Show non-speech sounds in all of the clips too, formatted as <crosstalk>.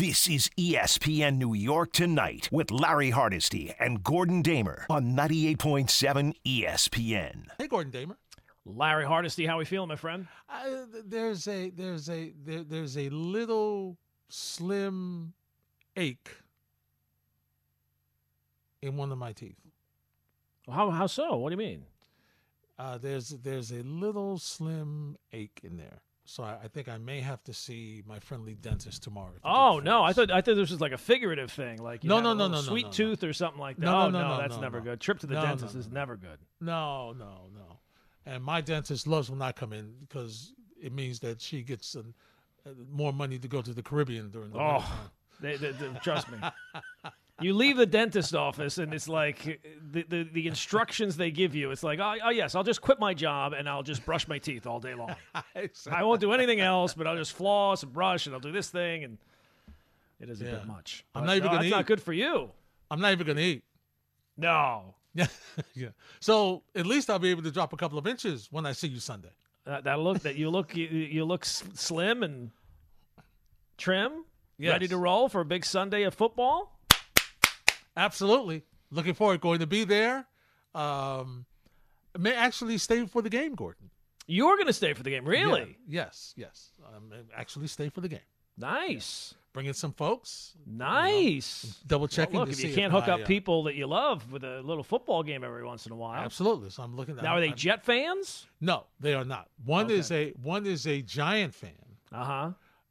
This is ESPN New York Tonight with Larry Hardesty and Gordon Damer on 98.7 ESPN. Hey, Gordon Damer. Larry Hardesty, how we feeling, my friend? Uh, there's a there's a there, there's a little slim ache in one of my teeth. How how so? What do you mean? Uh, there's there's a little slim ache in there, so I, I think I may have to see my friendly dentist tomorrow. to Oh no, I thought I thought this was like a figurative thing, like you No, have no, no, no, no, sweet no, no. tooth or something like that. No, no, oh no, no, that's no, never no. good. Trip to the No, no, dentist no, is never good. No, no, no. And my dentist loves when I come in because it means that she gets uh, uh, more money to go to the Caribbean during the Oh, they, they, they- trust me. <laughs> You leave the dentist office and it's like the, the, the instructions they give you. It's like, oh, oh yes, I'll just quit my job and I'll just brush my teeth all day long. <laughs> I won't do anything else, but I'll just floss and brush and I'll do this thing and it is a Yeah. bit much. I'm not even no, gonna eat. That's not good for you. I'm not even going to eat. No, Yeah, <laughs> yeah. So at least I'll be able to drop a couple of inches when I see you Sunday. that, that look that you look you, you look slim and trim, ready to roll for a big Sunday of football. Absolutely. Looking forward. Going to be there. Um, may actually stay for the game, Gordon. You're going to stay for the game, really? Yeah. Yes. Yes. Um, actually stay for the game. Nice, Bringing some folks. nice. Double Well, look, to if see you can't hook I, up uh, people that you love with a little football game every once in a while. Absolutely. So I'm looking. Now, are they I'm- Jet fans? No, they are not. One Okay. is a one is a Giant fan, Uh huh.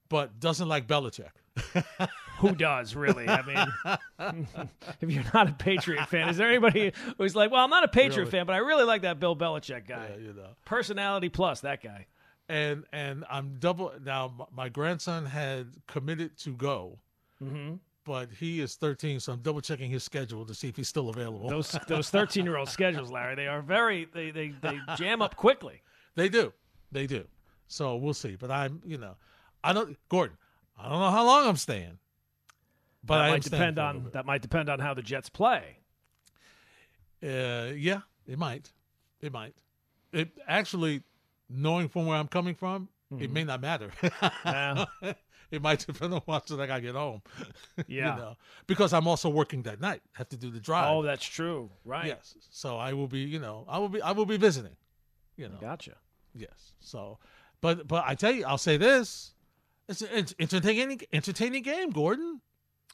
but doesn't like Belichick. <laughs> Who does really? I mean, <laughs> if you're not a Patriot fan, is there anybody who's like, "Well, I'm not a Patriot Really? fan, but I really like that Bill Belichick guy. Yeah, you know. Personality plus that guy." and and I'm double now. My grandson had committed to go, Mm-hmm. but he is 13, so I'm double checking his schedule to see if he's still available. Those <laughs> those 13 year old schedules, Larry, they are very they they they jam up quickly. They do, they do. So we'll see. But I'm, you know, I don't, Gordon. I don't know how long I'm staying, but that I might depend on that might depend on how the Jets play. Uh, yeah, it might, it might. It actually, knowing from where I'm coming from, it may not matter. <laughs> Yeah. it might depend on what time I get home. <laughs> Yeah. you know, because I'm also working that night. Have to do the drive. Oh, that's true. Right. yes. So I will be, you know, I will be, I will be visiting. You know, Gotcha. yes. So, but but I tell you, I'll say this: it's an entertaining, entertaining game, Gordon.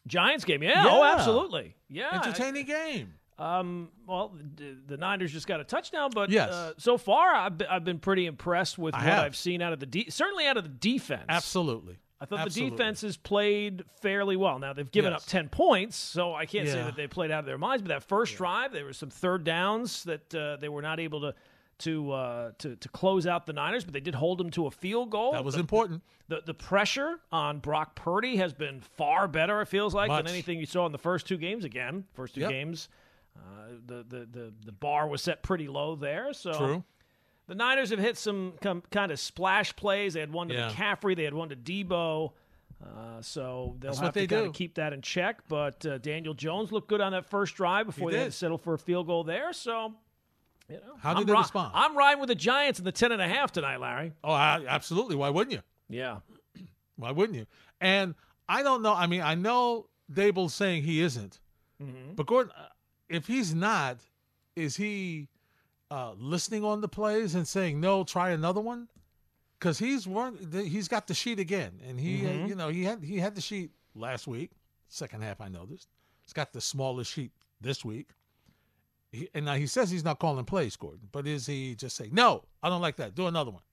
Giants game. Yeah. Oh, Yeah. absolutely. Yeah. Entertaining game. Um, well, the, the Niners just got a touchdown, but Yes. uh, so far I've been, I've been pretty impressed with I what have. I've seen out of the de- certainly out of the defense. Absolutely. I thought Absolutely. the defense has played fairly well. Now they've given Yes. up ten points, so I can't say that they played out of their minds. But that first drive, there were some third downs that uh, they were not able to to uh, to to close out the Niners, but they did hold them to a field goal. That was the, important. the the pressure on Brock Purdy has been far better. It feels like Much. than anything you saw in the first two games. Again, first two Yep. games, uh, the, the the the bar was set pretty low there. So True. the Niners have hit some com- kind of splash plays. They had one to Yeah. McCaffrey. They had one to Deebo. Uh, so they'll That's have what to they kind of keep that in check. But uh, Daniel Jones looked good on that first drive before He they had to settle for a field goal there. So, you know, How did I'm they ri- respond? I'm riding with the Giants in the ten and a half tonight, Larry. Oh, I, absolutely. Why wouldn't you? Yeah, Why wouldn't you? And I don't know. I mean, I know Daboll's saying he isn't, Mm-hmm. but Gordon, if he's not, is he uh, listening on the plays and saying no? Try another one, because he's one. He's got the sheet again, and he, uh, Mm-hmm. you know, he had he had the sheet last week. Second half, I noticed. He's got the smallest sheet this week. He, and now he says he's not calling plays, Gordon. But is he just saying no? I don't like that. Do another one.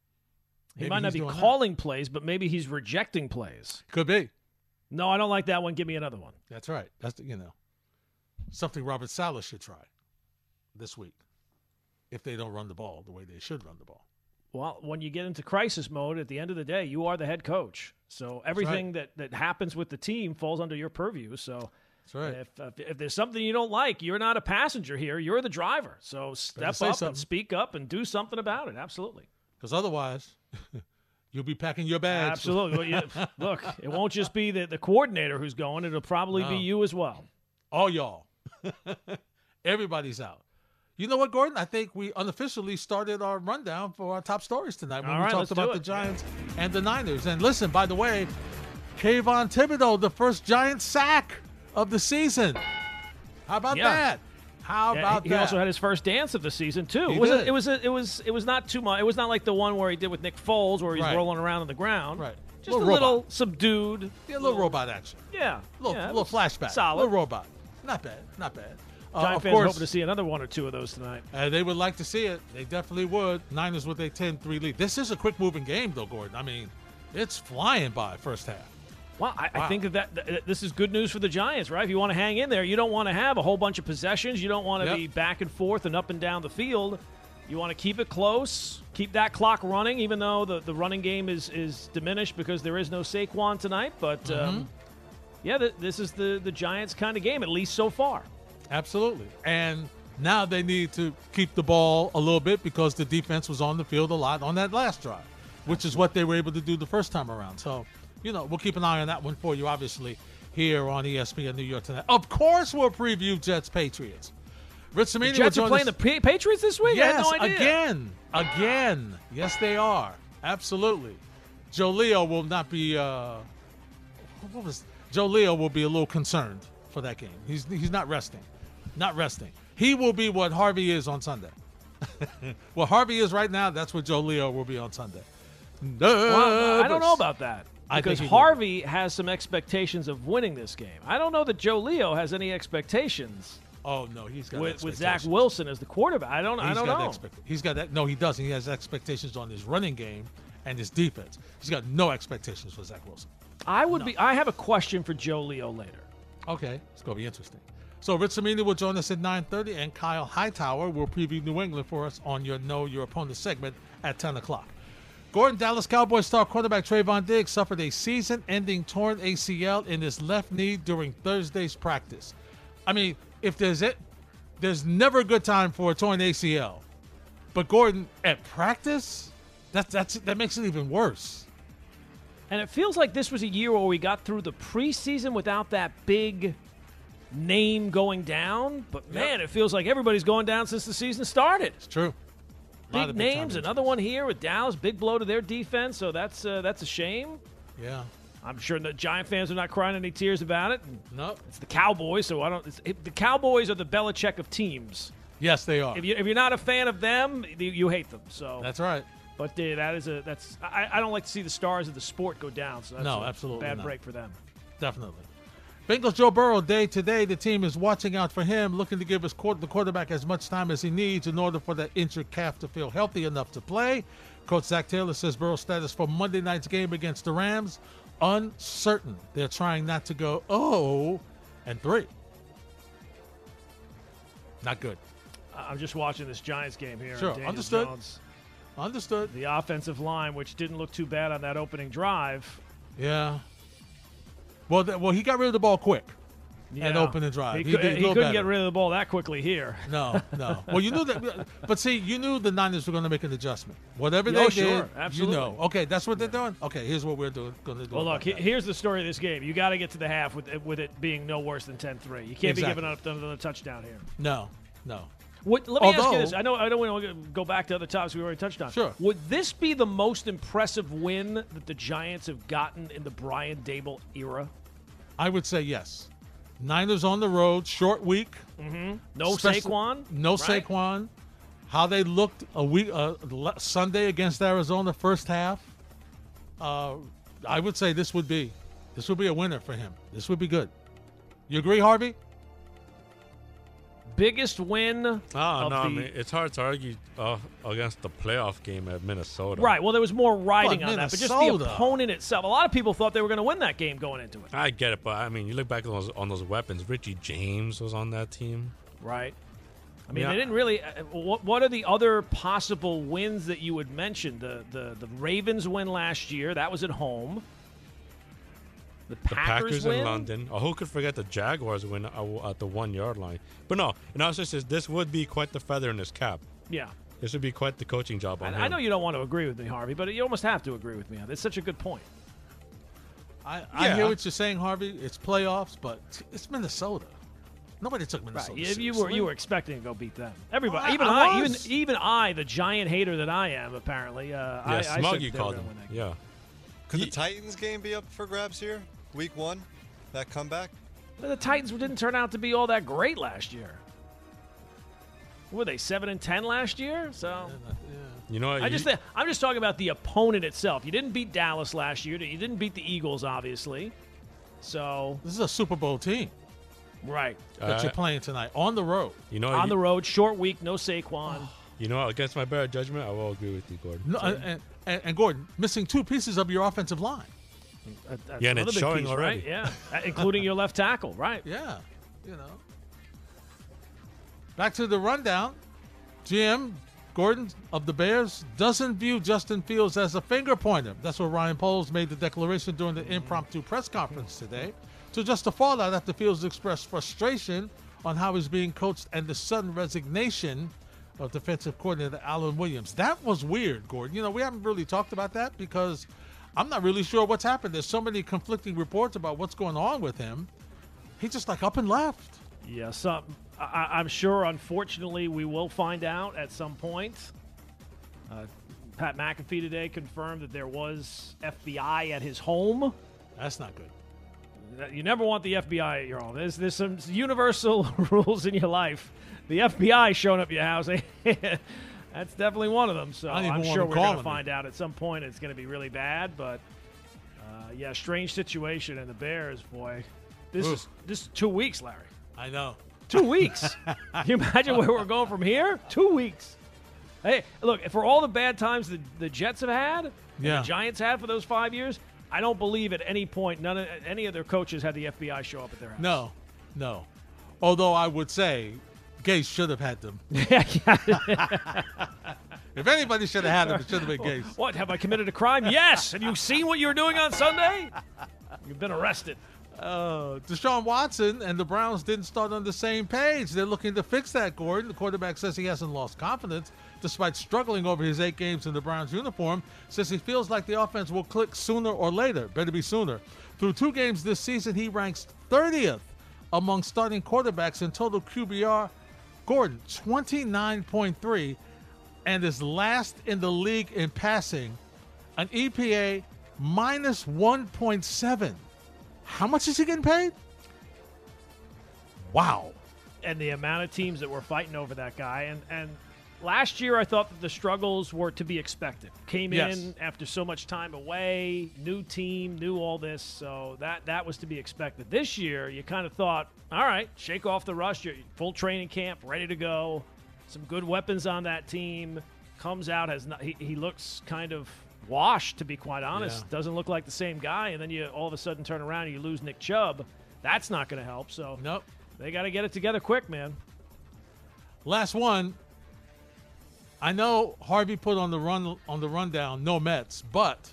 he might not be doing that. calling plays, but maybe he's rejecting plays. Could be. No, I don't like that one. Give me another one. That's right. That's you know something Robert Saleh should try this week if they don't run the ball the way they should run the ball. Well, when you get into crisis mode, at the end of the day, you are the head coach. So everything that, that happens with the team falls under your purview. So That's right. if, if if there's something you don't like, you're not a passenger here. You're the driver. So step up something. and speak up and do something about it. Absolutely. Because otherwise, <laughs> you'll be packing your bags. Absolutely. Well, you- <laughs> look, it won't just be the, the coordinator who's going. It'll probably be you as well. All y'all. <laughs> Everybody's out. You know what, Gordon? I think we unofficially started our rundown for our top stories tonight when All we right, talked about the. Giants and the Niners. And listen, by the way, Kayvon Thibodeaux, the first giant sack of the season. How about Yeah. that? How Yeah, about he that? He also had his first dance of the season too. He it was a, it was a, it was it was not too much. It was not like the one where he did with Nick Foles where he's Right. rolling around on the ground. Right. Just Little a little subdued. yeah, a little robot action. Yeah. little, yeah, little flashback. Solid. Little robot. Not bad. Not bad. Uh, Giant of fans course, hoping to see another one or two of those tonight. uh, they would like to see it. They definitely would. Niners with a 10-3 lead. This is a quick moving game, though, Gordon. I mean, it's flying by first half. Well, I, I think that, that, that this is good news for the Giants, right? If you want to hang in there, you don't want to have a whole bunch of possessions. You don't want to Yep. be back and forth and up and down the field. You want to keep it close, keep that clock running, even though the, the running game is, is diminished because there is no Saquon tonight. But Mm-hmm. um, yeah, th- this is the, the Giants kind of game, at least so far. Absolutely. And now they need to keep the ball a little bit because the defense was on the field a lot on that last drive, which is what they were able to do the first time around. So, you know, we'll keep an eye on that one for you, obviously, here on ESPN New York tonight. Of course, we'll preview Jets Patriots. Rich Cimini will Jets are playing us- the Patriots this week? Yes, no idea. again, again. Yes, they are. Absolutely. Joe Leo will not be. Uh, what was Joe Leo will be a little concerned for that game. He's he's not resting, not resting. He will be what Harvey is on Sunday. <laughs> what Harvey is right now, that's what Joe Leo will be on Sunday. Well, I don't know about that. I Because. Harvey has some expectations of winning this game. I don't know that Joe Leo has any expectations Oh no, he's got with, with Zach. Wilson as the quarterback. I don't. I don't got know. expect- he's got that. No, he doesn't. He has expectations on his running game and his defense. He's got no expectations for Zach Wilson. I would be. I have a question for Joe Leo later. Okay, it's gonna be interesting. So Rich Cimini will join us at 9:30, and Kyle Hightower will preview New England for us on your Know Your Opponent segment at 10 o'clock. Gordon Dallas Cowboys star quarterback Trevon Diggs suffered a season-ending torn ACL in his left knee during Thursday's practice. I mean, if there's it, there's never a good time for a torn ACL. But Gordon at practice, that that's that makes it even worse. And it feels like this was a year where we got through the preseason without that big name going down. But man, it feels like everybody's going down since the season started. It's true. Big names. Another one here with Dallas. Big blow to their defense. So that's uh, that's a shame. Yeah. I'm sure the Giant fans are not crying any tears about it. No. It's the Cowboys, so I don't. It's, it, the Cowboys are the Belichick of teams. Yes, they are. If you if you're not a fan of them, you, you hate them. So, That's right. but uh, that is a that's. I, I don't like to see the stars of the sport go down. So that's No, a absolutely bad not. break for them. Definitely. Bengals Joe Burrow day today. The team is watching out for him, looking to give his the quarterback as much time as he needs in order for that injured calf to feel healthy enough to play. Coach Zac Taylor says Burrow's status for Monday night's game against the Rams uncertain. They're trying not to go oh and three. Not good. I'm just watching this Giants game here. Sure, understood. Jones, Understood. the offensive line, which didn't look too bad on that opening drive. Yeah. Well, th- well, he got rid of the ball quick. And Yeah. open and drive. He, He cou- did a he couldn't better. get rid of the ball that quickly here. No, no. <laughs> Well, you knew that, but see, you knew the Niners were going to make an adjustment. Whatever Oh, they sure. did, Absolutely. you know. Okay, that's what they're doing. Okay, here's what we're doing. Going to do. Well, look, he- here's the story of this game. You got to get to the half with with it being no worse than 10-3. You can't be giving up another touchdown here. no, no. Would, let me ask you this. I know I don't want to go back to other topics we already touched on. Sure. Would this be the most impressive win that the Giants have gotten in the Brian Daboll era? I would say yes. Niners on the road, short week. No Especially- Saquon. No right? Saquon. How they looked a week uh, Sunday against Arizona, first half. Uh, I would say this would be this would be a winner for him. This would be good. You agree, Harvey? Biggest win. Oh of no, I mean it's hard to argue uh, against the playoff game at Minnesota. Right. Well, there was more riding But on that, but just the Minnesota- opponent itself. A lot of people thought they were going to win that game going into it. I get it, but I mean, you look back on those on those weapons. Richie James was on that team. Right. I mean, Yeah. they didn't really. Uh, what, what are the other possible wins that you would mention? The, the the Ravens win last year. That was at home. The The Packers, Packers, win. in London. Oh, who could forget the Jaguars win uh, at the one yard line? But no, in all seriousness, this would be quite the feather in his cap. Yeah. This would be quite the coaching job on And him. I know you don't want to agree with me, Harvey, but you almost have to agree with me on this. It's such a good point. I, I Yeah. hear what you're saying, Harvey. It's playoffs, but it's Minnesota. Nobody took Minnesota. Right. You, you were you were expecting to go beat them. Everybody, I- even I I, even even I, the giant hater that I am, apparently. Uh, yeah, I Smug, they you called gonna him. win that game. Yeah. Could the Titans game be up for grabs here? Week one, that comeback. The Titans didn't turn out to be all that great last year. Were they seven and ten last year? So You know, I just you, think, I'm just talking about the opponent itself. You didn't beat Dallas last year. You didn't beat the Eagles, obviously. So This is a Super Bowl team right that Uh, you're playing tonight on the road. you know, on you, the road, short week, no Saquon. <sighs> you know, against my better judgment, I will agree with you, Gordon. No, and, and, and Gordon missing two pieces of your offensive line. That- that's Yeah, and it's showing piece, already. right? Yeah, <laughs> Uh, including your left tackle, right? Yeah, you know. Back to the rundown. GM Gordon of the Bears doesn't view Justin Fields as a finger pointer. That's what Ryan Poles made the declaration during the impromptu press conference today. So just a fallout after Fields expressed frustration on how he's being coached and the sudden resignation of defensive coordinator Alan Williams. That was weird, Gordon. You know, we haven't really talked about that because I'm not really sure what's happened. There's so many conflicting reports about what's going on with him. He just like up and left. Yeah, some. I, I'm sure. Unfortunately, we will find out at some point. Uh, Pat McAfee today confirmed that there was FBI at his home. That's not good. You never want the FBI at your home. There's there's some universal <laughs> rules in your life. The FBI showing up at your house, <laughs> that's definitely one of them. So I don't even I'm sure we're going to me. find out at some point. It's going to be really bad, but uh, yeah, strange situation. And the Bears, boy, this Oof. is this is two weeks, Larry. I know. Two weeks. <laughs> Can you imagine where we're going from here? Two weeks. Hey, look, for all the bad times the, the Jets have had, Yeah. the Giants had for those five years, I don't believe at any point none of any of their coaches had the FBI show up at their house. No, no. Although I would say Gase should have had them. <laughs> <laughs> If anybody should have had them, it should have been Gase. <laughs> What? Have I committed a crime? Yes. Have you seen what you were doing on Sunday? You've been arrested. Uh, Deshaun Watson and the Browns didn't start on the same page. They're looking to fix that, Gordon. The quarterback says he hasn't lost confidence despite struggling over his eight games in the Browns uniform. Says he feels like the offense will click sooner or later. Better be sooner. Through two games this season, he ranks 30th among starting quarterbacks in total QBR. Gordon, 29.3, and is last in the league in passing, an EPA minus 1.7. How much is he getting paid? Wow. and the amount of teams that were fighting over that guy. And and last year, I thought that the struggles were to be expected. Came Yes. in after so much time away, new team, knew all this, so that that was to be expected. This year, you kind of thought, all right, shake off the rust. You're full training camp, ready to go. Some good weapons on that team. Comes out has not, he, he looks kind of washed to be quite honest. Yeah. Doesn't look like the same guy. And then you all of a sudden turn around and you lose Nick Chubb. That's not going to help. So Nope. they got to get it together quick, man. Last one. I know Harvey put on the run on the rundown no Mets, but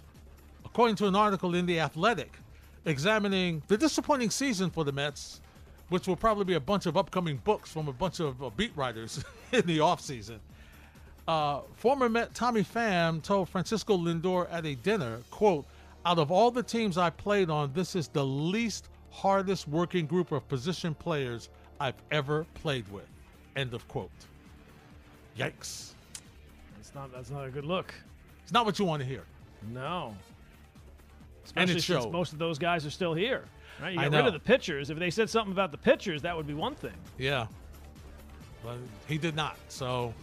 according to an article in the Athletic examining the disappointing season for the Mets, which will probably be a bunch of upcoming books from a bunch of uh, beat writers <laughs> in the offseason. Uh, former Met Tommy Pham told Francisco Lindor at a dinner, quote, out of all the teams I played on, this is the least hardest working group of position players I've ever played with. End of quote. Yikes. That's not that's not a good look. It's not what you want to hear. No. And it Especially since showed. most of those guys are still here. Right? You I get rid of the pitchers. If they said something about the pitchers, that would be one thing. Yeah. But he did not. So,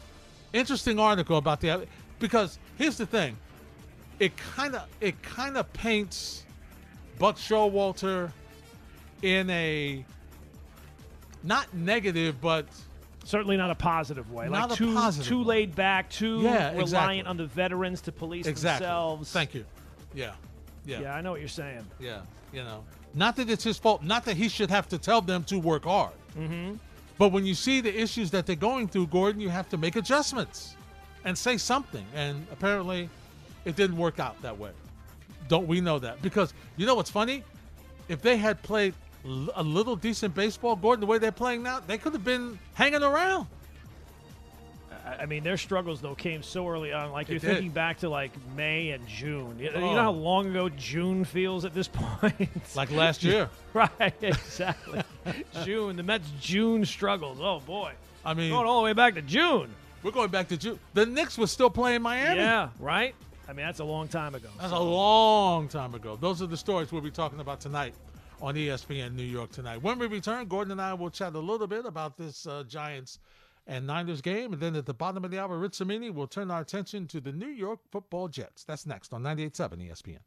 interesting article about the because here's the thing. It kind of it kind of paints Buck Showalter in a not negative but Certainly not a positive way. Not like a too too way. laid back, too Yeah, reliant exactly. on the veterans to police exactly. themselves. Thank you. Yeah. Yeah. Yeah, I know what you're saying. Yeah, you know, not that it's his fault, not that he should have to tell them to work hard. Mm-hmm. But when you see the issues that they're going through, Gordon, you have to make adjustments and say something. And apparently, it didn't work out that way. Don't we know that? Because you know what's funny? If they had played a little decent baseball, Gordon, the way they're playing now, they could have been hanging around. I, mean, their struggles though came so early on. Like It you're did. thinking back to like May and June. You, you Oh. know how long ago June feels at this <laughs> point. Like last year. <laughs> right, exactly. <laughs> June, the Mets' June struggles. Oh boy, I mean, going all the way back to June. we're going back to June. The Knicks were still playing Miami. Yeah, right. I mean, that's a long time ago. That's a long time ago. Those are the stories we'll be talking about tonight on ESPN New York tonight. When we return, Gordon and I will chat a little bit about this uh, Giants and Niners game. And then at the bottom of the hour, Rich Cimini will turn our attention to the New York football Jets. That's next on 98.7 ESPN.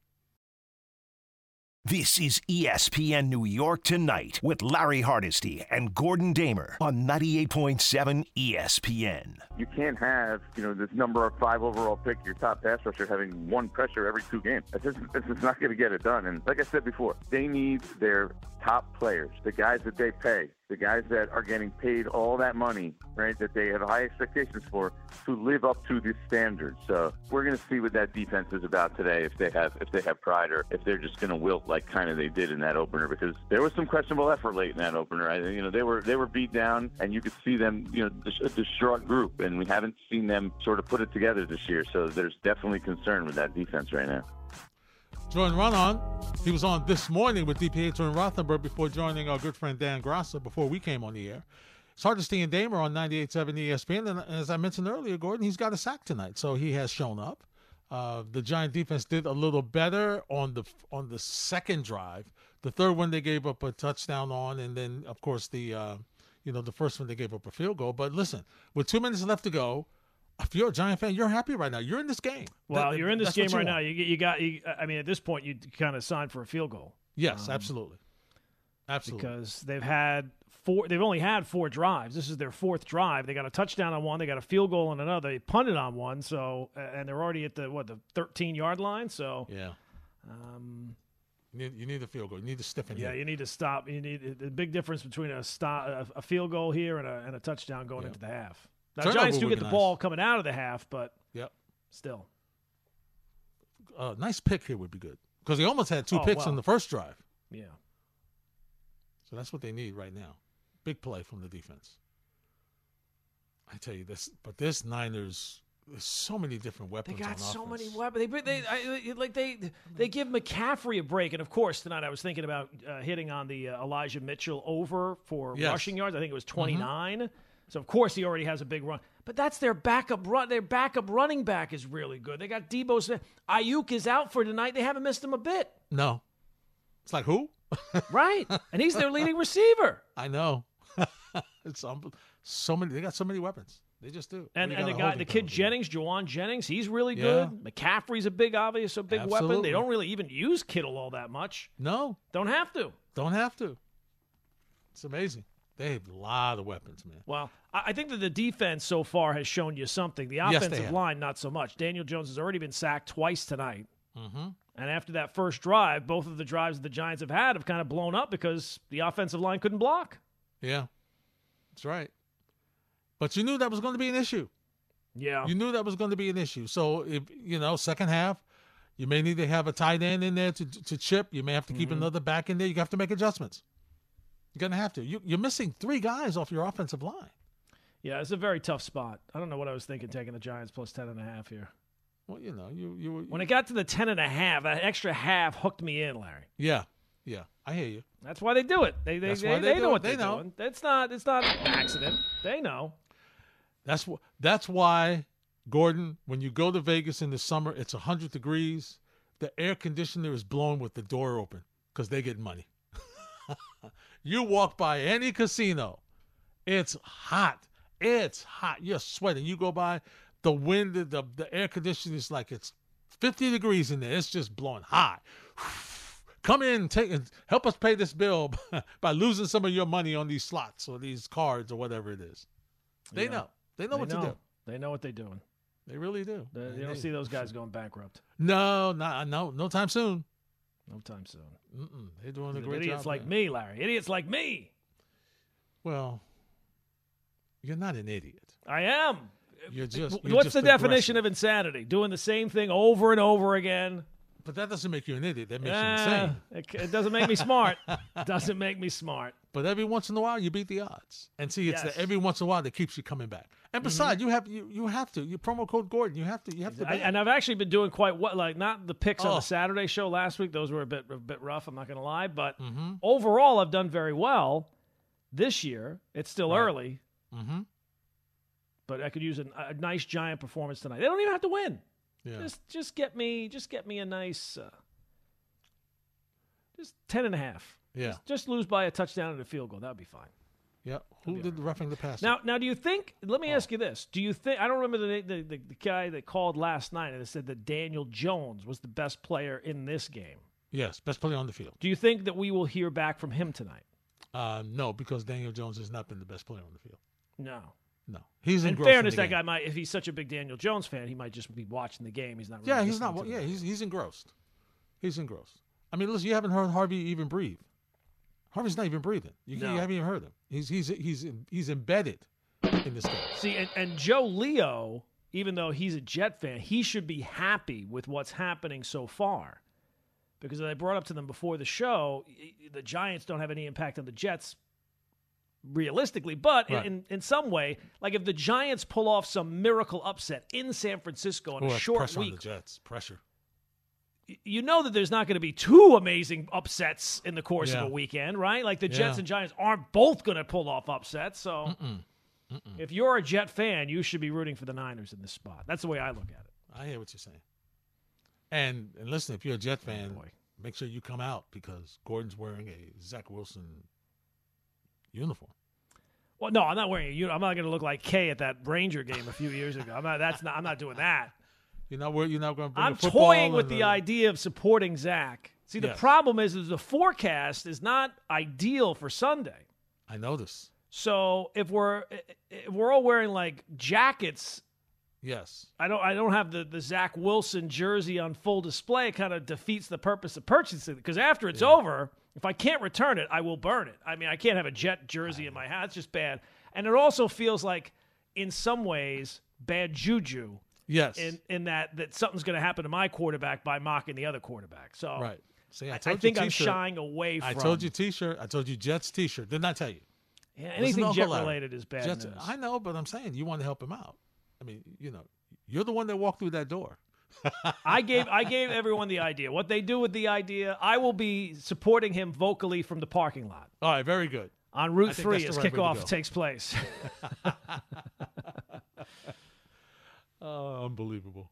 This is ESPN New York Tonight with Larry Hardesty and Gordon Damer on 98.7 ESPN. You can't have, you know, this number five overall pick, your top pass rusher, having one pressure every two games. It's just, it's just not going to get it done. And like I said before, they need their top players, the guys that they pay, the guys that are getting paid all that money, right, that they have high expectations for, to live up to the standards. So we're going to see what that defense is about today. If they have if they have pride or if they're just going to wilt like kind of they did in that opener, because there was some questionable effort late in that opener. I, you know, they were they were beat down, and you could see them, you know, a distraught group, and we haven't seen them sort of put it together this year. So there's definitely concern with that defense right now. Jordan on. He was on this morning with DPH and Rothenberg before joining our good friend Dan Graca before we came on the air. It's Hardesty and Damer on 98.7 ESPN. And as I mentioned earlier, Gordon, he's got a sack tonight, so he has shown up. Uh, the Giant defense did a little better on the on the second drive. The third one they gave up a touchdown on, and then of course the uh, you know the first one they gave up a field goal. But listen, with two minutes left to go, if you're a Giant fan, you're happy right now. You're in this game. Well, That- you're in this game right want. now. You, you got. You, I mean, at this point, you kind of signed for a field goal Yes, absolutely, absolutely. because they've had four. They've only had four drives. This is their fourth drive. They got a touchdown on one. They got a field goal on another. They punted on one. So, and they're already at the what the 13 yard line. So, yeah, um, you need, you need a field goal. You need to stiffen. yeah, you need to stop. You need the big difference between a stop, a, a field goal here and a, and a touchdown going Yeah. into the half. Now, Turnover Giants do get the nice. ball coming out of the half, but Yep. still. A nice pick here would be good because they almost had two Oh, picks wow. on the first drive. Yeah. So that's what they need right now. Big play from the defense. I tell you this, but this Niners, there's so many different weapons. They got so many weapons. They, they, I, like they, they give McCaffrey a break, and of course tonight I was thinking about uh, hitting on the uh, Elijah Mitchell over for Yes. rushing yards. I think it was 29. So of course he already has a big run, but that's their backup run. Their backup running back is really good. They got Deebo Smith. Aiyuk is out for tonight. They haven't missed him a bit, No, it's like who? <laughs> right? and he's their leading receiver. I know. <laughs> it's um, so many. They got so many weapons. They just do. And and the guy, the kid penalty. Jennings, Jauan Jennings, he's really Yeah. good. McCaffrey's a big, obvious, a big weapon. They don't really even use Kittle all that much. No, Don't have to. don't have to. It's amazing. They have a lot of weapons, man. Well, I think that the defense so far has shown you something. The they offensive line, not so much. Daniel Jones has already been sacked twice tonight. Mm-hmm. And after that first drive, both of the drives that the Giants have had have kind of blown up because the offensive line couldn't block. Yeah, that's right. But you knew that was going to be an issue. Yeah. You knew that was going to be an issue. So if you know, second half, you may need to have a tight end in there to to chip. You may have to Mm-hmm. keep another back in there. You have to make adjustments. You're gonna have to. You, you're missing three guys off your offensive line. yeah, it's a very tough spot. I don't know what I was thinking taking the Giants plus 10 and a half here. Well, you know, you you When it got to the 10 and a half, that extra half hooked me in, Larry. yeah, yeah. I hear you. That's why they do it. They they, That's they, why they they know do what. They they're know. doing. It's not it's not an accident. They know. That's what. That's why, Gordon. When you go to Vegas in the summer, it's hundred degrees. The air conditioner is blowing with the door open because they get money. <laughs> you walk by any casino, it's hot. It's hot. You're sweating. You go by, the wind, the the air conditioner is like it's fifty degrees in there. It's just blowing hot. <sighs> Come in, take and help us pay this bill <laughs> by losing some of your money on these slots or these cards or whatever it is. They Yeah. know. They know they what know. to do. They know what they're doing. They really do. They, And you don't they- see those guys <laughs> going bankrupt. No, no, no, no time soon. No time soon. Mm-mm. They're doing a great Idiots job. like there. me, Larry. Idiots like me. Well, you're not an idiot. I am. You're just. You're What's just the definition aggressive. of insanity? Doing the same thing over and over again. But that doesn't make you an idiot. That makes you insane. it, it doesn't make me smart. <laughs> doesn't make me smart. But every once in a while, you beat the odds. And see, it's Yes. the every once in a while that keeps you coming back. And besides, you have you you have to. You promo code Gordon. You have to. You have to. I, and I've actually been doing quite well. Like not the picks on Oh. the Saturday show last week; those were a bit a bit rough. I'm not going to lie, but Mm-hmm. overall, I've done very well this year. It's still Right. early, mm-hmm. but I could use a, a nice giant performance tonight. They don't even have to win. Yeah. Just just get me just get me a nice uh, just ten and a half. Yeah. Just, just lose by a touchdown and a field goal. That would be fine. Yeah. Who did the roughing the passer? Now, now, do you think? Let Oh. me ask you this: Do you think? I don't remember the, the the the guy that called last night and said that Daniel Jones was the best player in this game. yes, best player on the field. Do you think that we will hear back from him tonight? Uh, no, because Daniel Jones has not been the best player on the field. No. No, he's In fairness, the that game. guy might, if he's such a big Daniel Jones fan, he might just be watching the game. He's not. Really Yeah, he's not. Yeah, he's he's engrossed. He's engrossed. I mean, listen, you haven't heard Harvey even breathe. Harvey's not even breathing. You, No. you haven't even heard him. He's he's he's he's embedded in this game. See, and, and Joe Leo, even though he's a Jet fan, he should be happy with what's happening so far. Because as I brought up to them before the show, the Giants don't have any impact on the Jets realistically, but Right. in, in some way, like if the Giants pull off some miracle upset in San Francisco in Oh, a short pressure on week, the Jets. Pressure. You know that there's not going to be two amazing upsets in the course Yeah. of a weekend, right? Like the Jets Yeah. and Giants aren't both going to pull off upsets. So if you're a Jet fan, you should be rooting for the Niners in this spot. That's the way I look at it. I hear what you're saying. And and listen, if you're a Jet oh, fan, boy. make sure you come out because Gordon's wearing a Zach Wilson uniform. Well, no, I'm not wearing a uni- I'm not going to look like Kay at that Ranger game a few years ago. I'm not. That's not. I'm not doing that. You're not you're not going to bring I'm toying with and the idea of supporting Zach. See, the Yes. problem is, is the forecast is not ideal for Sunday. I know this. So if we're if we're all wearing like jackets Yes. I don't I don't have the, the Zach Wilson jersey on full display. It kind of defeats the purpose of purchasing it because after it's over, if I can't return it, I will burn it. I mean, I can't have a Jet jersey in my house. It's just bad. And it also feels like, in some ways, bad juju Yes. in, in that that something's going to happen to my quarterback by mocking the other quarterback. So right. See, I, I, told I think I'm shying away from. I told you T-shirt. I told you Jets T-shirt. Didn't I tell you? Yeah, anything jet related is bad Jets, news. I know, but I'm saying you want to help him out. I mean, you know, you're the one that walked through that door. I gave I <laughs> gave everyone the idea. What they do with the idea, I will be supporting him vocally from the parking lot. All right, very good. on Route 3 that's as right kickoff takes place. <laughs> <laughs> Oh, unbelievable.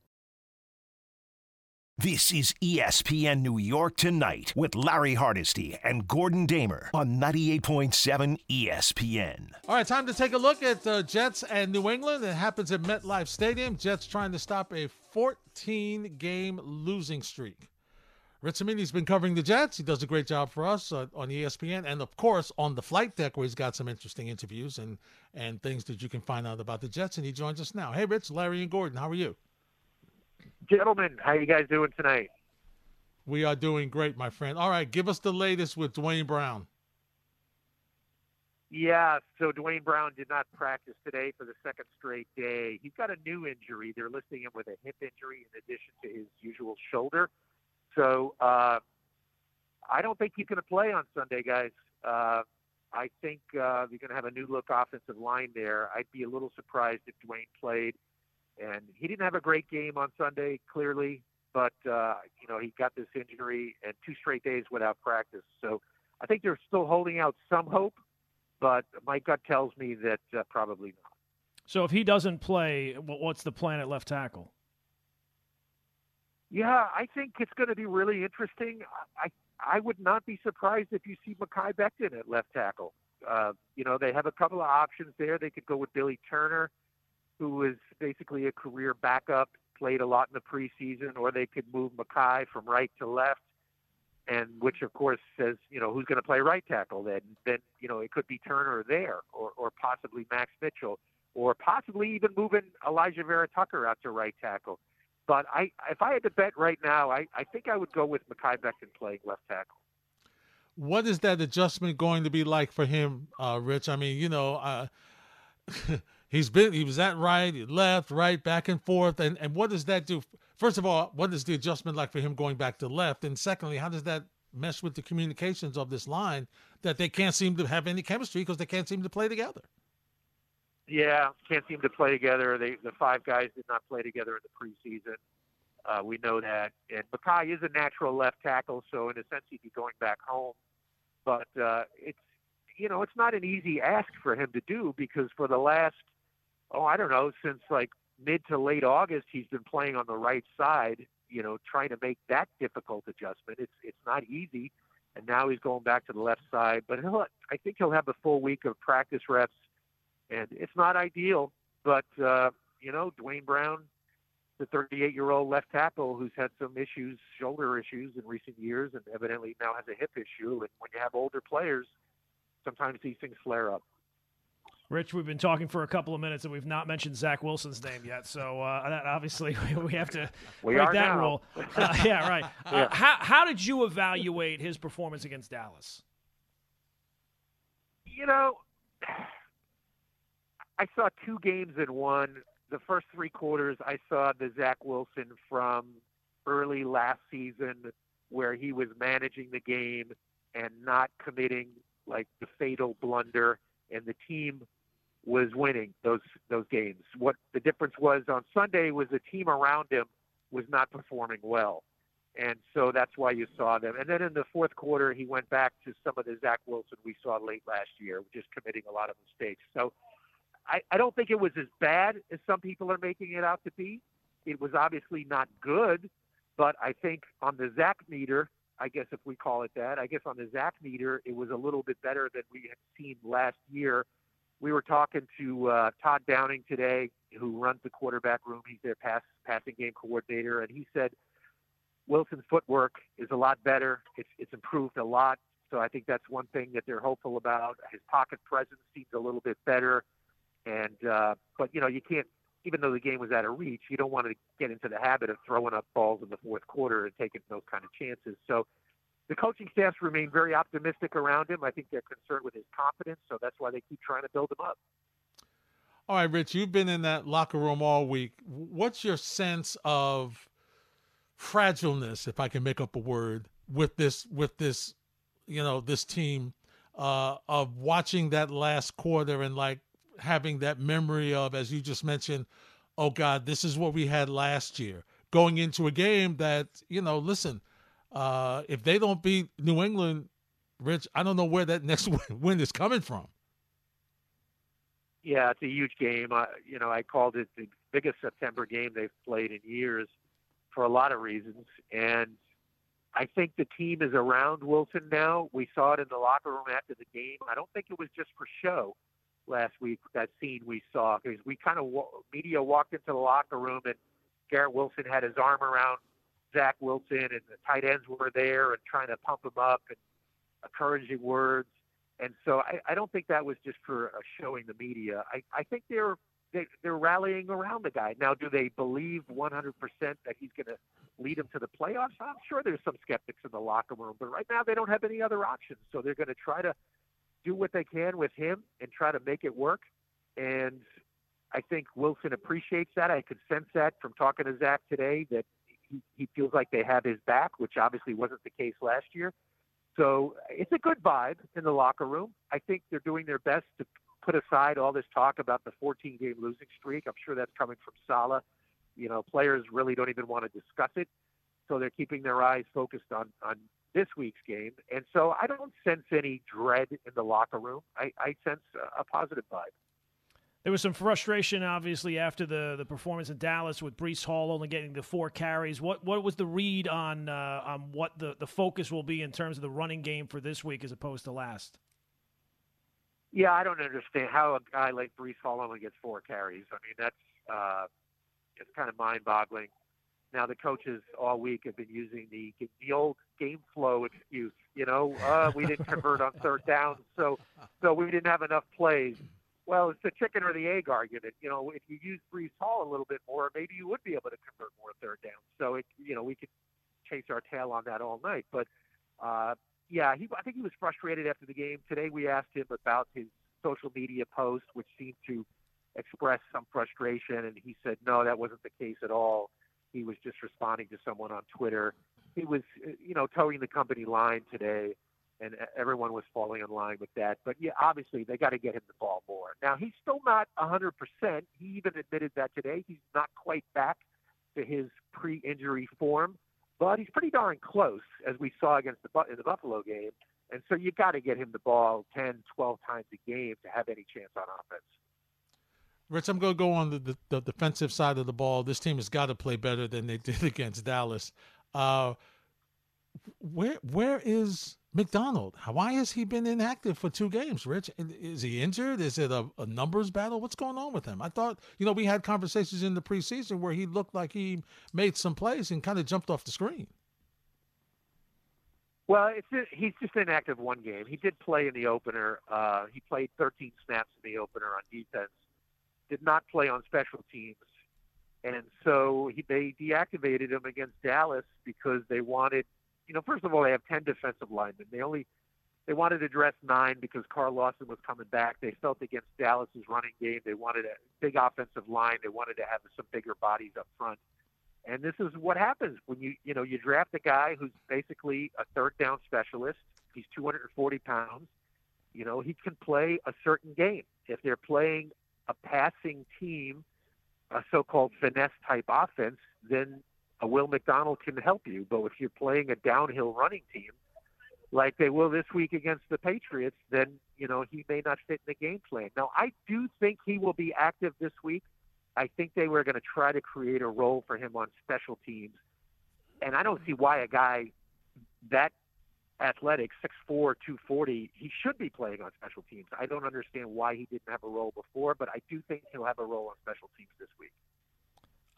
This is ESPN New York Tonight with Larry Hardesty and Gordon Damer on 98.7 ESPN. All right, time to take a look at the Jets and New England. It happens at MetLife Stadium. Jets trying to stop a 14 game losing streak. Rich Cimini's been covering the Jets. He does a great job for us uh, on ESPN and, of course, on the flight deck where he's got some interesting interviews and, and things that you can find out about the Jets. And he joins us now. Hey, Rich, Larry, and Gordon, how are you? Gentlemen, how you guys doing tonight? We are doing great, my friend. All right, give us the latest with Duane Brown. Yeah, so Duane Brown did not practice today for the second straight day. He's got a new injury. They're listing him with a hip injury in addition to his usual shoulder. So uh, I don't think he's going to play on Sunday, guys. Uh, I think uh, you're going to have a new look offensive line there. I'd be a little surprised if Duane played. And he didn't have a great game on Sunday, clearly, but uh, you know he got this injury and two straight days without practice. So I think they're still holding out some hope, but my gut tells me that uh, probably not. so if he doesn't play, what's the plan at left tackle? Yeah, I think it's going to be really interesting. I I would not be surprised if you see Mekhi Becton at left tackle. Uh, you know, they have a couple of options there. They could go with Billy Turner, who is basically a career backup, played a lot in the preseason, or they could move Mekhi from right to left, and which of course says, you know, who's going to play right tackle then? Then you know, it could be Turner there, or or possibly Max Mitchell, or possibly even moving Alijah Vera-Tucker out to right tackle. But I, if I had to bet right now, I, I think I would go with Mekhi Becton playing left tackle. what is that adjustment going to be like for him, uh, Rich? I mean, you know, uh, <laughs> he's been he was at right, left, right, back and forth, and and what does that do? First of all, what is the adjustment like for him going back to left? And secondly, how does that mesh with the communications of this line that they can't seem to have any chemistry because they can't seem to play together? Yeah, can't seem to play together. They, the five guys did not play together in the preseason. Uh, we know that. And Mekhi is a natural left tackle, so in a sense he'd be going back home. But uh, it's you know it's not an easy ask for him to do because for the last oh I don't know since like mid to late August, he's been playing on the right side. You know, trying to make that difficult adjustment. It's it's not easy, and now he's going back to the left side. But he'll, I think he'll have a full week of practice reps, and it's not ideal. But uh, you know, Duane Brown, the 38-year-old left tackle who's had some issues, shoulder issues in recent years, and evidently now has a hip issue. And when you have older players, sometimes these things flare up. Rich, we've been talking for a couple of minutes and we've not mentioned Zach Wilson's name yet. So uh, that obviously <laughs> we have to we break that now. rule. Uh, <laughs> yeah, right. Uh, Yeah. how, how did you evaluate his performance against Dallas? You know, I saw two games in one. The first three quarters, I saw the Zach Wilson from early last season where he was managing the game and not committing like the fatal blunder, and the team was winning those those games. What the difference was on Sunday was the team around him was not performing well. And so that's why you saw them. And then in the fourth quarter, he went back to some of the Zach Wilson we saw late last year, just committing a lot of mistakes. So I, I don't think it was as bad as some people are making it out to be. It was obviously not good, but I think on the Zach meter, I guess if we call it that, I guess on the Zach meter, it was a little bit better than we had seen last year. We were talking to uh, Todd Downing today, who runs the quarterback room. He's their pass passing game coordinator, and he said Wilson's footwork is a lot better. It's it's improved a lot. So I think that's one thing that they're hopeful about. His pocket presence seems a little bit better, and uh, but you know you can't. Even though the game was out of reach, you don't want to get into the habit of throwing up balls in the fourth quarter and taking those kind of chances. So the coaching staffs remain very optimistic around him. I think they're concerned with his confidence, so that's why they keep trying to build him up. All right, Rich, you've been in that locker room all week. What's your sense of fragileness, if I can make up a word, with this with this, you know, this team uh, of watching that last quarter and like having that memory of, as you just mentioned, oh God, this is what we had last year. Going into a game that, you know, listen, uh, if they don't beat New England, Rich, I don't know where that next <laughs> win- is coming from. Yeah, it's a huge game. I, you know, I called it the biggest September game they've played in years for a lot of reasons. And I think the team is around Wilson now. We saw it in the locker room after the game. I don't think it was just for show last week, that scene we saw, because we kind of, media walked into the locker room and Garrett Wilson had his arm around Zach Wilson and the tight ends were there and trying to pump him up and encouraging words. And so I, I don't think that was just for uh, showing the media. I, I think they're they, they're rallying around the guy. Now, do they believe 100% that he's going to lead them to the playoffs? I'm sure there's some skeptics in the locker room, but right now they don't have any other options. So they're going to try to do what they can with him and try to make it work. And I think Wilson appreciates that. I could sense that from talking to Zach today that he, he feels like they have his back, which obviously wasn't the case last year. So it's a good vibe in the locker room. I think they're doing their best to put aside all this talk about the 14 game losing streak. I'm sure that's coming from Saleh. You know, players really don't even want to discuss it. So they're keeping their eyes focused on, on this week's game. And so I don't sense any dread in the locker room. I, I sense a, a positive vibe. There was some frustration, obviously, after the, the performance in Dallas with Breece Hall only getting the four carries. What what was the read on uh, on what the, the focus will be in terms of the running game for this week as opposed to last? Yeah, I don't understand how a guy like Breece Hall only gets four carries. I mean, that's uh, it's kind of mind-boggling. Now the coaches all week have been using the the old game flow excuse. You know, uh, we didn't convert on third down, so so we didn't have enough plays. Well, it's the chicken or the egg argument. You know, if you use Breece Hall a little bit more, maybe you would be able to convert more third downs. So it, you know, we could chase our tail on that all night. But uh, yeah, he, I think he was frustrated after the game. Today we asked him about his social media post, which seemed to express some frustration, and he said no, that wasn't the case at all. He was just responding to someone on Twitter. He was, uh, you know, towing the company line today, and everyone was falling in line with that. But yeah, obviously they got to get him the ball more. Now he's still not 100%. He even admitted that today. He's not quite back to his pre-injury form, but he's pretty darn close, as we saw against the in the Buffalo game. And so you got to get him the ball 10, 12 times a game to have any chance on offense. Rich, I'm going to go on the, the, the, defensive side of the ball. This team has got to play better than they <laughs> did against Dallas. Uh, where where is McDonald? Why has he been inactive for two games, Rich? Is he injured? Is it a, a, numbers battle? What's going on with him? I thought, you know, we had conversations in the preseason where he looked like he made some plays and kind of jumped off the screen. Well, it's he's just inactive one game. He did play in the opener. Uh, he played 13 snaps in the opener on defense. Did not play on special teams, and so he, they deactivated him against Dallas because they wanted you know, first of all, they have 10 defensive linemen. They only they wanted to dress nine because Carl Lawson was coming back. They felt against Dallas's running game, they wanted a big offensive line. They wanted to have some bigger bodies up front. And this is what happens when you you know you draft a guy who's basically a third down specialist. He's 240 pounds. You know he can play a certain game. If they're playing a passing team, a so-called finesse type offense, then a Will McDonald can help you. But if you're playing a downhill running team, like they will this week against the Patriots, then you know he may not fit in the game plan. Now, I do think he will be active this week. I think they were going to try to create a role for him on special teams, and I don't see why a guy that athletic, 6'4", 240, he should be playing on special teams. I don't understand why he didn't have a role before, but I do think he'll have a role on special teams this week.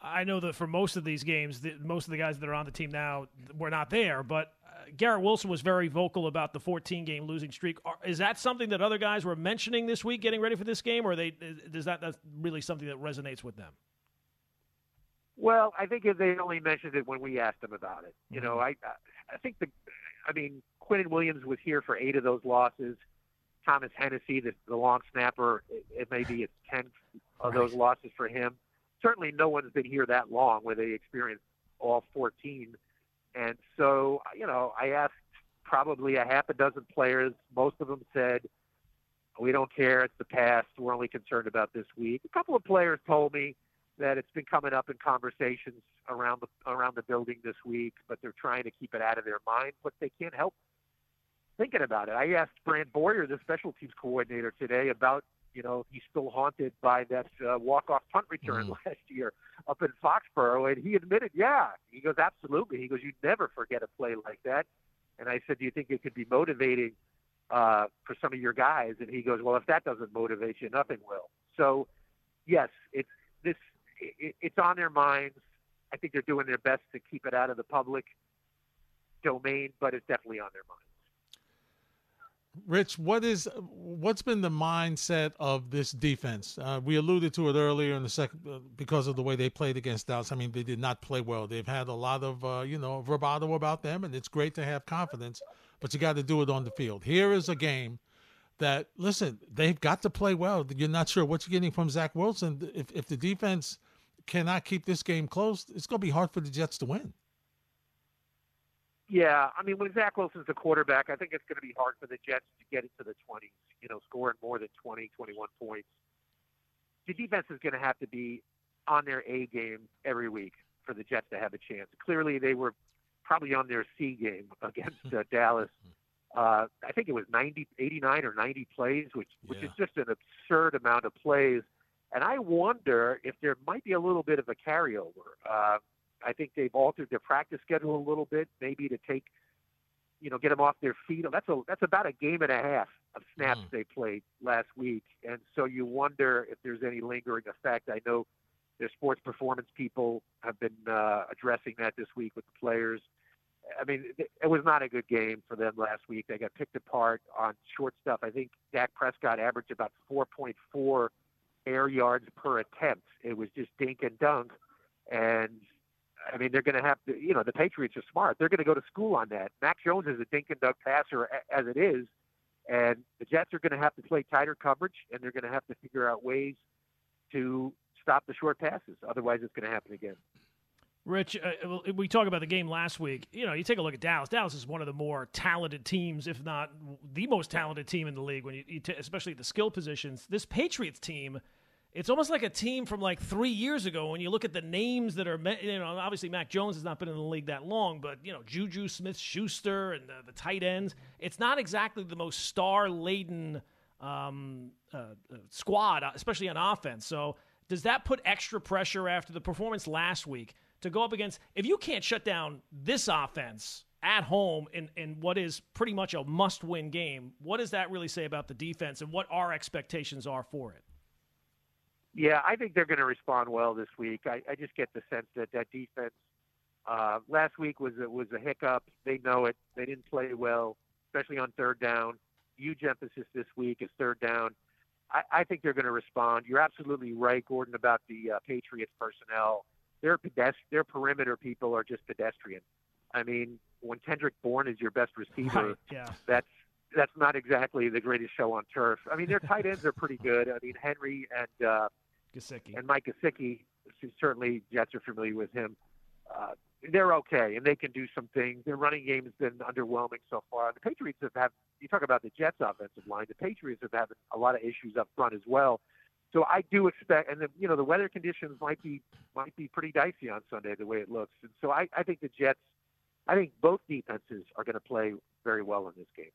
I know that for most of these games, the, most of the guys that are on the team now were not there, but uh, Garrett Wilson was very vocal about the 14 game losing streak. Are, is that something that other guys were mentioning this week getting ready for this game, or they is that that's really something that resonates with them? Well, I think they only mentioned it when we asked them about it. You know, mm-hmm. I I think the, I mean, Quinnen Williams was here for eight of those losses. Thomas Hennessy, the, the long snapper, it, it may be it's ten of right. those losses for him certainly no one's been here that long where they experienced all 14. And so, you know, I asked probably a half a dozen players. Most of them said, we don't care. It's the past. We're only concerned about this week. A couple of players told me that it's been coming up in conversations around the around the building this week, but they're trying to keep it out of their mind. But they can't help thinking about it. I asked Brant Boyer, the special teams coordinator, today about you know, he's still haunted by that uh, walk-off punt return mm. last year up in Foxborough, and he admitted, yeah, he goes, absolutely. He goes, you never forget a play like that. And I said, do you think it could be motivating uh, for some of your guys? And he goes, well, if that doesn't motivate you, nothing will. So, yes, it's this. It, it's on their minds. I think they're doing their best to keep it out of the public domain, but it's definitely on their minds. Rich, what is what's been the mindset of this defense? Uh, we alluded to it earlier in the second uh, because of the way they played against Dallas. I mean, they did not play well. They've had a lot of uh, you know bravado about them, and it's great to have confidence, but you got to do it on the field. Here is a game that listen, they've got to play well. You're not sure what you're getting from Zach Wilson. If if the defense cannot keep this game close, it's going to be hard for the Jets to win. Yeah, I mean, when Zach Wilson's the quarterback, I think it's going to be hard for the Jets to get into the 20s, you know, scoring more than 20, 21 points. The defense is going to have to be on their A game every week for the Jets to have a chance. Clearly, they were probably on their C game <laughs> against uh, Dallas. Uh, I think it was 90, 89 or 90 plays, which which yeah. is just an absurd amount of plays. And I wonder if there might be a little bit of a carryover. Uh, I think they've altered their practice schedule a little bit, maybe to take, you know, get them off their feet. That's a that's about a game and a half of snaps mm. they played last week, and so you wonder if there's any lingering effect. I know their sports performance people have been uh, addressing that this week with the players. I mean, it was not a good game for them last week. They got picked apart on short stuff. I think Dak Prescott averaged about 4.4 air yards per attempt. It was just dink and dunk, and I mean, they're going to have to, you know, the Patriots are smart. They're going to go to school on that. Mac Jones is a dink and dunk passer as it is, and the Jets are going to have to play tighter coverage, and they're going to have to figure out ways to stop the short passes. Otherwise, it's going to happen again. Rich, uh, we talked about the game last week. You know, you take a look at Dallas. Dallas is one of the more talented teams, if not the most talented team in the league. When you, you t- especially the skill positions, this Patriots team it's almost like a team from like three years ago when you look at the names that are, you know, obviously Mac Jones has not been in the league that long, but, you know, Juju Smith Schuster and the, the tight ends. It's not exactly the most star laden um, uh, uh, squad, especially on offense. So does that put extra pressure after the performance last week to go up against? If you can't shut down this offense at home in, in what is pretty much a must win game, what does that really say about the defense and what our expectations are for it? Yeah, I think they're going to respond well this week. I, I just get the sense that that defense uh, last week was a, was a hiccup. They know it. They didn't play well, especially on third down. Huge emphasis this week is third down. I, I think they're going to respond. You're absolutely right, Gordon, about the uh, Patriots personnel. Their pedest- their perimeter people are just pedestrian. I mean, when Kendrick Bourne is your best receiver, Right, yeah. that's that's not exactly the greatest show on turf. I mean, their tight ends are pretty good. I mean, Henry and uh, Gesicki. and Mike Gesicki, certainly Jets are familiar with him. Uh, they're okay, and they can do some things. Their running game has been underwhelming so far. The Patriots have had. You talk about the Jets' offensive line. The Patriots have had a lot of issues up front as well. So I do expect, and the, you know, the weather conditions might be might be pretty dicey on Sunday the way it looks. And so I, I think the Jets, I think both defenses are going to play very well in this game.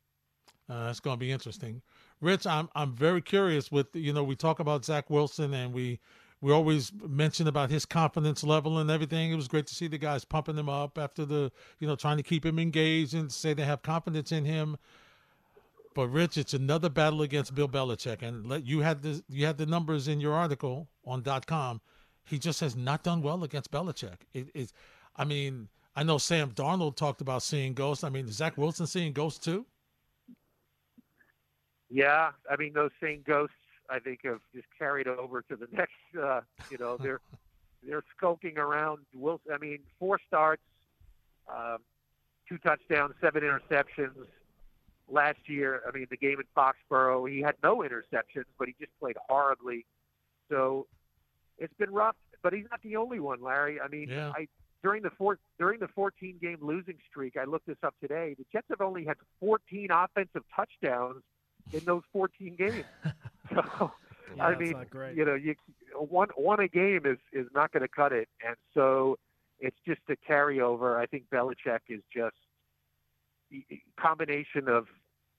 Uh, that's going to be interesting. Rich, I'm I'm very curious with you know we talk about Zach Wilson and we we always mention about his confidence level and everything. It was great to see the guys pumping him up after the you know trying to keep him engaged and say they have confidence in him. But Rich, it's another battle against Bill Belichick, and let you had the you had the numbers in your article on dot .com. He just has not done well against Belichick. It is, I mean, I know Sam Darnold talked about seeing ghosts. I mean, Zach Wilson seeing ghosts too? Yeah, I mean those same ghosts I think have just carried over to the <laughs> next. Uh, you know, they're they're skulking around. Wilson. I mean, four starts, um, two touchdowns, seven interceptions. Last year, I mean, the game in Foxborough, he had no interceptions, but he just played horribly. So it's been rough. But he's not the only one, Larry. I mean, Yeah. I during the four, during the 14 game losing streak, I looked this up today. The Jets have only had 14 offensive touchdowns in those 14 games. <laughs> So, Yeah, I mean, you know, you one one a game is is not going to cut it, and so it's just a carryover. I think Belichick is just combination of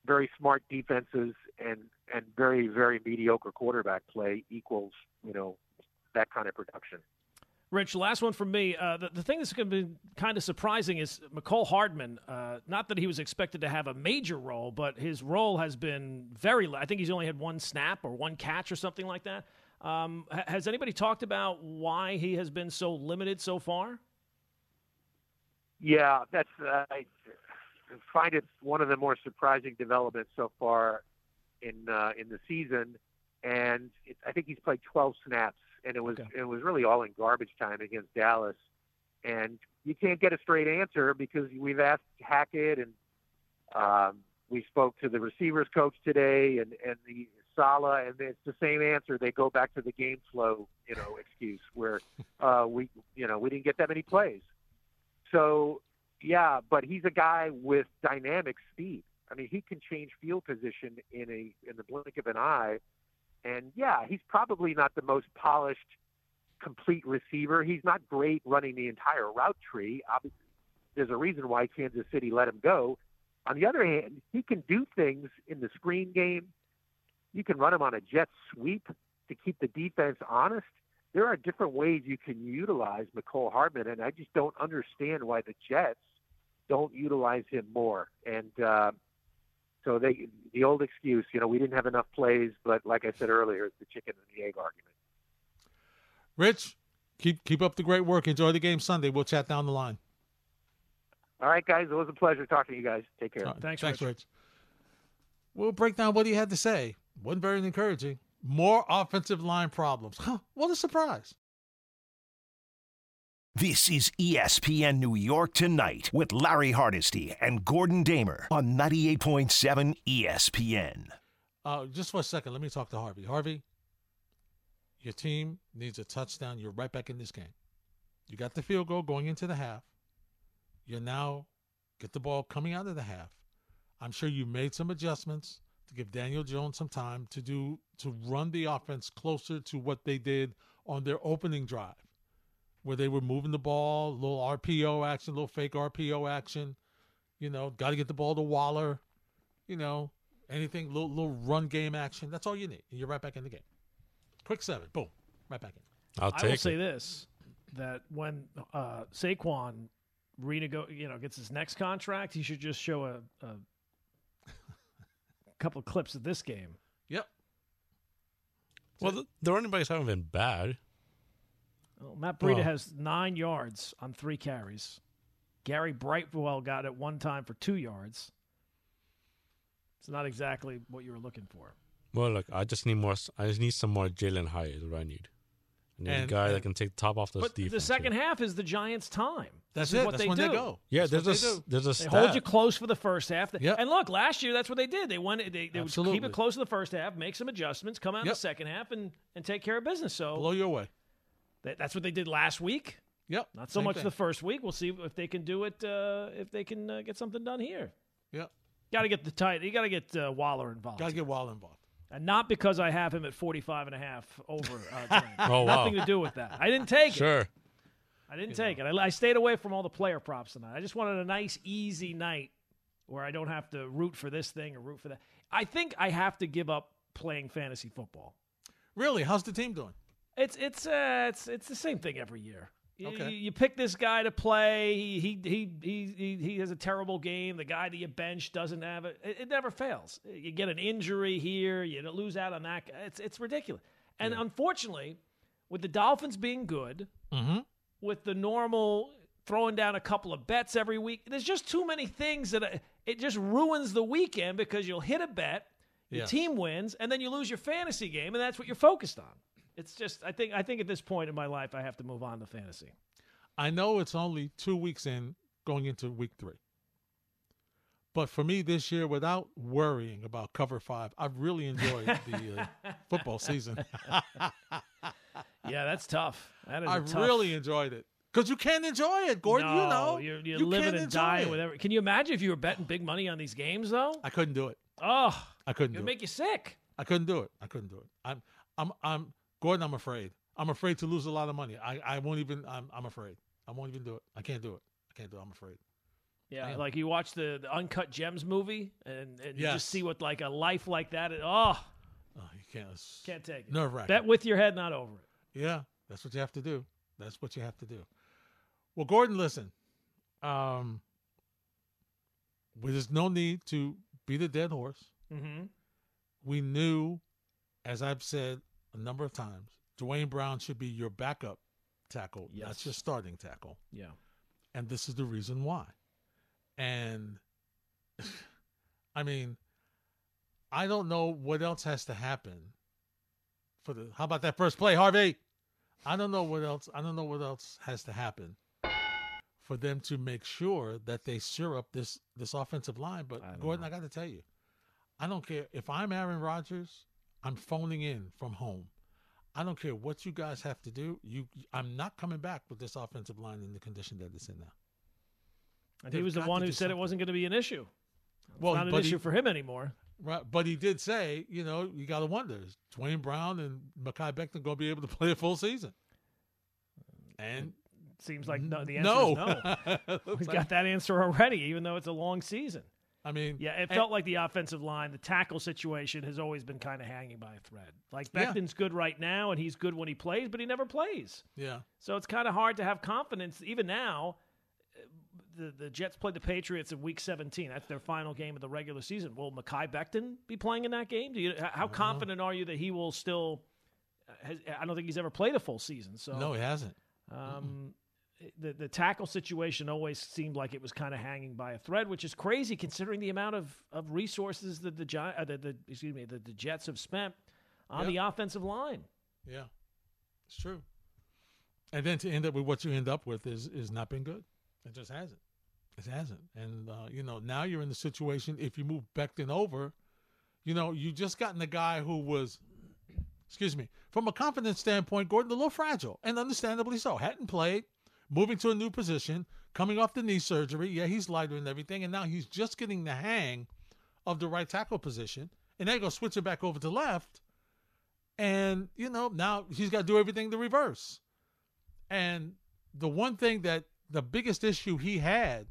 very smart defenses and and very very mediocre quarterback play equals you know that kind of production. Rich, last one from me. Uh, the, the thing that's going to be kind of surprising is Mecole Hardman. Uh, not that he was expected to have a major role, but his role has been very. I think he's only had one snap or one catch or something like that. Um, ha- has anybody talked about why he has been so limited so far? Yeah, that's uh, I find it one of the more surprising developments so far in uh, in the season, and it, I think he's played 12 snaps, and it was Okay. it was really all in garbage time against Dallas, and you can't get a straight answer because we've asked Hackett and um, we spoke to the receivers coach today and and the Saleh, and it's the same answer. They go back to the game flow, you know, excuse where uh, we you know we didn't get that many plays. So, yeah, but he's a guy with dynamic speed. I mean, he can change field position in a in the blink of an eye. And yeah, he's probably not the most polished, complete receiver. He's not great running the entire route tree. Obviously, there's a reason why Kansas City let him go. On the other hand, he can do things in the screen game. You can run him on a jet sweep to keep the defense honest there are different ways you can utilize Mecole Hardman, and I just don't understand why the Jets don't utilize him more. And uh, so they, the old excuse, you know, we didn't have enough plays, but like I said earlier, it's the chicken and the egg argument. Rich, keep keep up the great work. Enjoy the game Sunday. We'll chat down the line. All right, guys, it was a pleasure talking to you guys. Take care. All right, Thanks, thanks, Rich. Rich. We'll break down what he had to say. wasn't very encouraging. More offensive line problems. Huh? What a surprise! This is ESPN New York Tonight with Larry Hardesty and Gordon Damer on 98.7 ESPN. Uh, just for a second, let me talk to Harvey. Harvey, your team needs a touchdown. You're right back in this game. You got the field goal going into the half. You now get the ball coming out of the half. I'm sure you made some adjustments to give Daniel Jones some time to do to run the offense closer to what they did on their opening drive, where they were moving the ball, a little RPO action, a little fake RPO action. You know, got to get the ball to Waller. You know, Anything, little, little run game action. That's all you need. And you're right back in the game. Quick seven. Boom. Right back in. I'll take I take will say this: that when uh, Saquon renego, you know, gets his next contract, he should just show a, a <laughs> couple of clips of this game. Yep. Well, the, the running backs haven't been bad. Well, Matt Breida Well- has nine yards on three carries. Gary Brightwell got it one time for two yards. It's not exactly what you were looking for. Well, look, I just need more. I just need some more Jalin Hyatt. Is what I need. I need a And- guy that can take the top off this But defense. the second here. half is the Giants' time. That's This it. What That's they when do. they go. Yeah, That's there's a what s- they do. there's a They stat. hold you close for the first half. Yep. And look, last year that's what they did. They went. They, they would keep it close to the first half, make some adjustments, come out in the second half, and and take care of business. So Blow your way. That, that's what they did last week. Yep. Not so much thing. the first week. We'll see if they can do it. Uh, if they can uh, get something done here. Yep. Got to get the tight. You got to get uh, Waller involved. Got to get Wall involved. And not because I have him at 45 and a half over. Uh. <laughs> Oh, wow. Nothing to do with that. I didn't take it. Sure. I didn't take it. I, I stayed away from all the player props tonight. I just wanted a nice, easy night where I don't have to root for this thing or root for that. I think I have to give up playing fantasy football. Really? How's the team doing? It's it's uh, it's it's the same thing every year. You, Okay. you, you pick this guy to play. He he, he he he has a terrible game. The guy that you bench doesn't have it. It, it never fails. You get an injury here. You lose out on that. It's it's ridiculous. And unfortunately, with the Dolphins being good, Mm-hmm. with the normal throwing down a couple of bets every week, there's just too many things that uh, it just ruins the weekend because you'll hit a bet, your team wins, and then you lose your fantasy game, and that's what you're focused on. It's just I think I think at this point in my life I have to move on to fantasy. I know it's only two weeks in going into week three. But for me this year, without worrying about cover five, I've really enjoyed the uh, <laughs> football season. <laughs> Yeah, that's tough. That is I tough, really enjoyed it because you can't enjoy it, Gordon. you know, you're, you're you living and dying every. Can you imagine if you were betting big money on these games though? I couldn't do it. Oh, I couldn't it do would it. make you sick. I couldn't do it. I couldn't do it. I'm, I'm, I'm Gordon. I'm afraid. I'm afraid to lose a lot of money. I, I won't even. I'm, I'm afraid. I won't even do it. I can't do it. I can't do it. I'm afraid. Yeah, like you watch the, the Uncut Gems movie and, and you just see what like a life like that. Is, oh, Oh, you can't. Can't take it. nerve wracking. Bet with your head not over it. Yeah, that's what you have to do. That's what you have to do. Well, Gordon, listen. Um, well, there's no need to beat a dead horse. Mm-hmm. We knew, as I've said a number of times, Duane Brown should be your backup tackle, not Yes. your starting tackle. Yeah. And this is the reason why. And <laughs> I mean, I don't know what else has to happen for the how about that first play, Harvey? I don't know what else I don't know what else has to happen for them to make sure that they stir up this this offensive line. But I Gordon, know. I gotta tell you, I don't care if I'm Aaron Rodgers, I'm phoning in from home. I don't care what you guys have to do. You I'm not coming back with this offensive line in the condition that it's in now. And he They've was the one who said it wasn't going to be an issue. It's Well, not an but he- issue for him anymore. Right, but he did say, you know, you got to wonder: is Duane Brown and Mekhi Becton going to be able to <laughs> play a full season? And Seems like no. The answer no, is no. <laughs> We've like- got that answer already, even though it's a long season. I mean, Yeah, it and- felt like the offensive line, the tackle situation has always been kind of hanging by a thread. Like Yeah. Becton's good right now, and he's good when he plays, but he never plays. yeah, So it's kind of hard to have confidence. Even now, uh, the the Jets played the Patriots in Week 17. That's their final game of the regular season. Will Mekhi Becton be playing in that game? Do you? How confident are you that he will still? uh, Has, I don't think he's ever played a full season. So no, he hasn't. um, the the tackle situation always seemed like it was kind of hanging by a thread, which is crazy considering the amount of, of resources that the, Gi- uh, the, the excuse me the, the Jets have spent on Yep. the offensive line. Yeah, it's true. And then to end up with what you end up with is is not been good. It just hasn't. It hasn't. And uh, you know now you're in the situation. If you move Becton over, you know you just gotten a guy who was, excuse me, from a confidence standpoint, Gordon a little fragile, and understandably so. Hadn't played, moving to a new position, coming off the knee surgery. Yeah, he's lighter and everything, and now he's just getting the hang of the right tackle position, and then go switch it back over to left. And, you know, now he's got to do everything the reverse. And the one thing that the biggest issue he had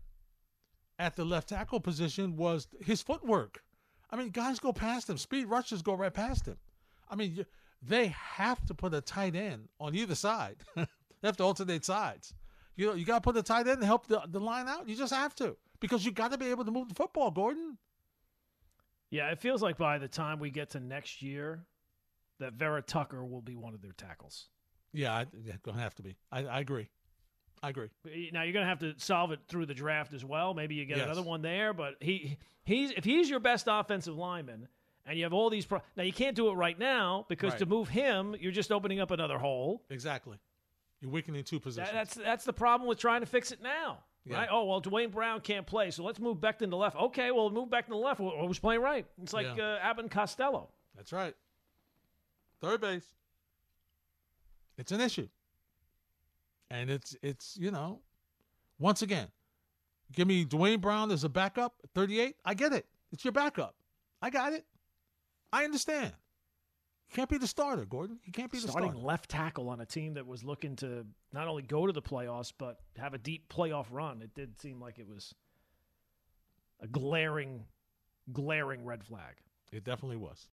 at the left tackle position was his footwork. I mean, guys go past him. Speed rushers go right past him. I mean, they have to put a tight end on either side. <laughs> they have to alternate sides. You know, you got to put the tight end to help the, the line out. You just have to because you got to be able to move the football, Gordon. Yeah, it feels like by the time we get to next year, that Vera Tucker will be one of their tackles. Yeah, I, yeah gonna have to be. I, I agree. I agree. Now you're going to have to solve it through the draft as well. Maybe you get Yes. another one there, but he he's if he's your best offensive lineman and you have all these pro- now you can't do it right now because Right. to move him you're just opening up another hole. Exactly. You're weakening two positions. That, that's that's the problem with trying to fix it now. Yeah. Right? Oh well, Duane Brown can't play, so let's move Becton to left. Okay, well move Becton to the left. Well, who's playing right? It's like Yeah. uh, Abbott and Costello. That's right. Third base. It's an issue. And it's it's, you know, once again, give me Duane Brown as a backup, 38. I get it. It's your backup. I got it. I understand. You can't be the starter, Gordon. You can't be the Starting starter. left tackle on a team that was looking to not only go to the playoffs but have a deep playoff run. It did seem like it was a glaring, glaring red flag. It definitely was.